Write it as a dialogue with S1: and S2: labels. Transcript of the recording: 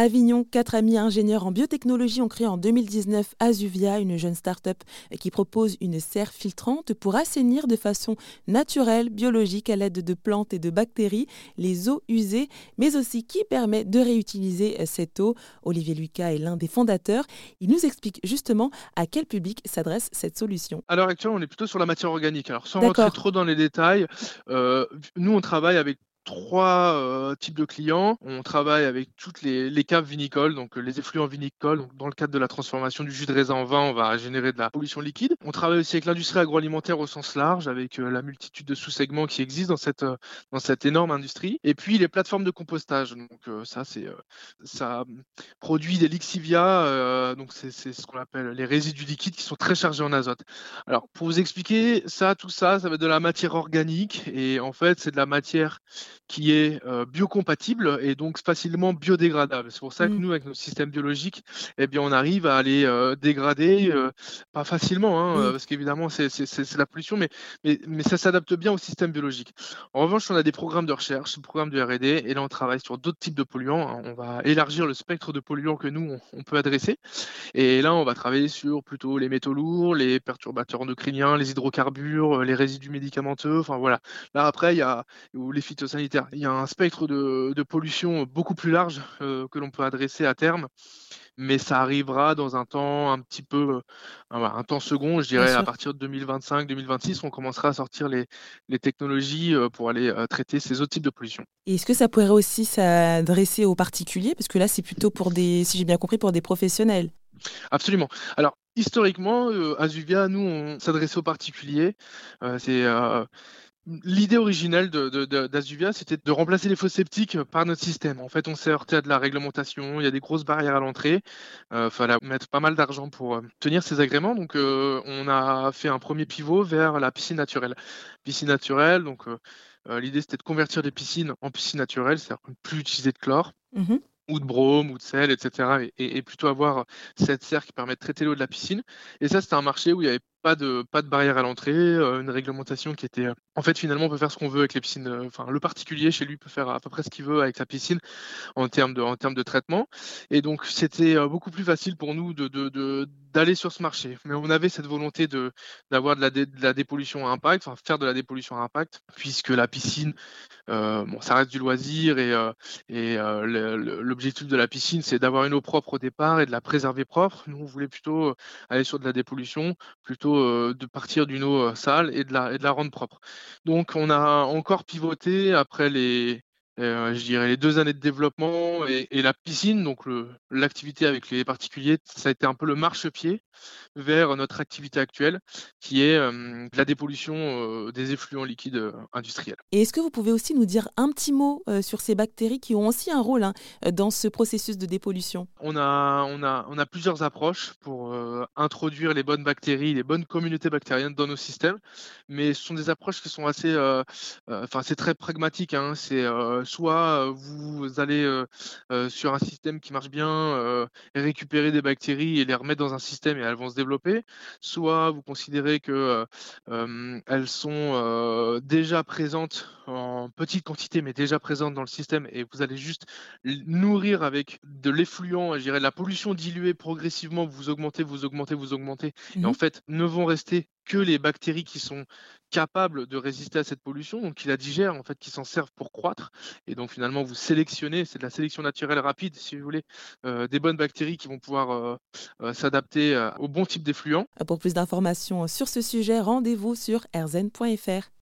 S1: Avignon, quatre amis ingénieurs en biotechnologie ont créé en 2019 Azuvia, une jeune start-up qui propose une serre filtrante pour assainir de façon naturelle, biologique, à l'aide de plantes et de bactéries, les eaux usées, mais aussi qui permet de réutiliser cette eau. Olivier Lucas est l'un des fondateurs. Il nous explique justement à quel public s'adresse cette solution.
S2: À l'heure actuelle, on est plutôt sur la matière organique. Alors, sans rentrer trop dans les détails, euh, nous, on travaille avec trois euh, types de clients. On travaille avec toutes les, caves vinicoles, donc euh, les effluents vinicoles. Dans le cadre de la transformation du jus de raisin en vin, on va générer de la pollution liquide. On travaille aussi avec l'industrie agroalimentaire au sens large, avec euh, la multitude de sous-segments qui existent dans cette, dans cette énorme industrie. Et puis les plateformes de compostage. Donc ça, c'est ça produit des lixivia, donc c'est ce qu'on appelle les résidus liquides qui sont très chargés en azote. Alors pour vous expliquer ça, tout ça, ça va être de la matière organique et en fait c'est de la matière qui est euh, biocompatible et donc facilement biodégradable. C'est pour ça que mmh. nous, avec nos systèmes biologiques, eh bien, on arrive à les euh, dégrader, euh, pas facilement, hein, parce qu'évidemment, c'est la pollution, mais, mais, mais ça s'adapte bien au système biologique. En revanche, on a des programmes de recherche, des programmes de R&D, et là, on travaille sur d'autres types de polluants. Hein. On va élargir le spectre de polluants que nous, on, peut adresser. Et là, on va travailler sur plutôt les métaux lourds, les perturbateurs endocriniens, les hydrocarbures, les résidus médicamenteux. Enfin, voilà. Là, après, il y a les phytosanitaires il y a un spectre de, pollution beaucoup plus large euh, que l'on peut adresser à terme, mais ça arrivera dans un temps un petit peu, euh, un temps second, je dirais à partir de 2025-2026, on commencera à sortir les, technologies euh, pour aller traiter ces autres types de pollution.
S1: Est-ce que ça pourrait aussi s'adresser aux particuliers? Parce que là, c'est plutôt pour des, si j'ai bien compris, pour des professionnels.
S2: Absolument. Alors, historiquement, Azuvia, nous, on s'adressait aux particuliers. c'est L'idée originelle d'Azuvia, de, c'était de remplacer les faux sceptiques par notre système. En fait, on s'est heurté à de la réglementation, il y a des grosses barrières à l'entrée. Il euh, fallait mettre pas mal d'argent pour euh, tenir ces agréments. Donc, euh, on a fait un premier pivot vers la piscine naturelle. Piscine naturelle, donc l'idée c'était de convertir des piscines en piscines naturelles, c'est-à-dire ne plus utiliser de chlore. Mmh ou de brome ou de sel, etc. Et, plutôt avoir cette serre qui permet de traiter l'eau de la piscine. Et ça, c'était un marché où il y avait pas de, pas de barrière à l'entrée, euh, une réglementation qui était. Euh, en fait, finalement, on peut faire ce qu'on veut avec les piscines. Euh, enfin, le particulier chez lui peut faire à peu près ce qu'il veut avec sa piscine en termes de, en termes de traitement. Et donc, c'était beaucoup plus facile pour nous de, d'aller sur ce marché. Mais on avait cette volonté de, d'avoir de la, de la dépollution à impact, enfin, faire de la dépollution à impact, puisque la piscine, bon, ça reste du loisir et, et l'objectif de la piscine, c'est d'avoir une eau propre au départ et de la préserver propre. Nous, on voulait plutôt aller sur de la dépollution, plutôt euh, de partir d'une eau euh, sale et de, la, et de la rendre propre. Donc on a encore pivoté après les, euh, je dirais les deux années de développement et, la piscine, donc l'activité avec les particuliers, ça a été un peu le marchepied vers notre activité actuelle, qui est euh, la dépollution euh, des effluents liquides industriels.
S1: Et est-ce que vous pouvez aussi nous dire un petit mot sur ces bactéries qui ont aussi un rôle hein, dans ce processus de dépollution?
S2: On a, on, a, on a plusieurs approches pour introduire les bonnes bactéries, les bonnes communautés bactériennes dans nos systèmes, mais ce sont des approches qui sont assez, enfin c'est très pragmatique, hein, c'est soit vous allez sur un système qui marche bien et récupérer des bactéries et les remettre dans un système et elles vont se développer, soit vous considérez que elles sont déjà présentes en petite quantité mais déjà présentes dans le système et vous allez juste nourrir avec de l'effluent, je dirais de la pollution diluée progressivement, vous augmentez, vous augmentez, vous augmentez, et en mmh fait ne vont rester que les bactéries qui sont capables de résister à cette pollution, donc qui la digèrent, en fait, qui s'en servent pour croître. Et donc finalement, vous sélectionnez, c'est de la sélection naturelle rapide, si vous voulez, euh, des bonnes bactéries qui vont pouvoir euh, euh, s'adapter au bon type d'effluent.
S1: Pour plus d'informations sur ce sujet, rendez-vous sur erzen.fr.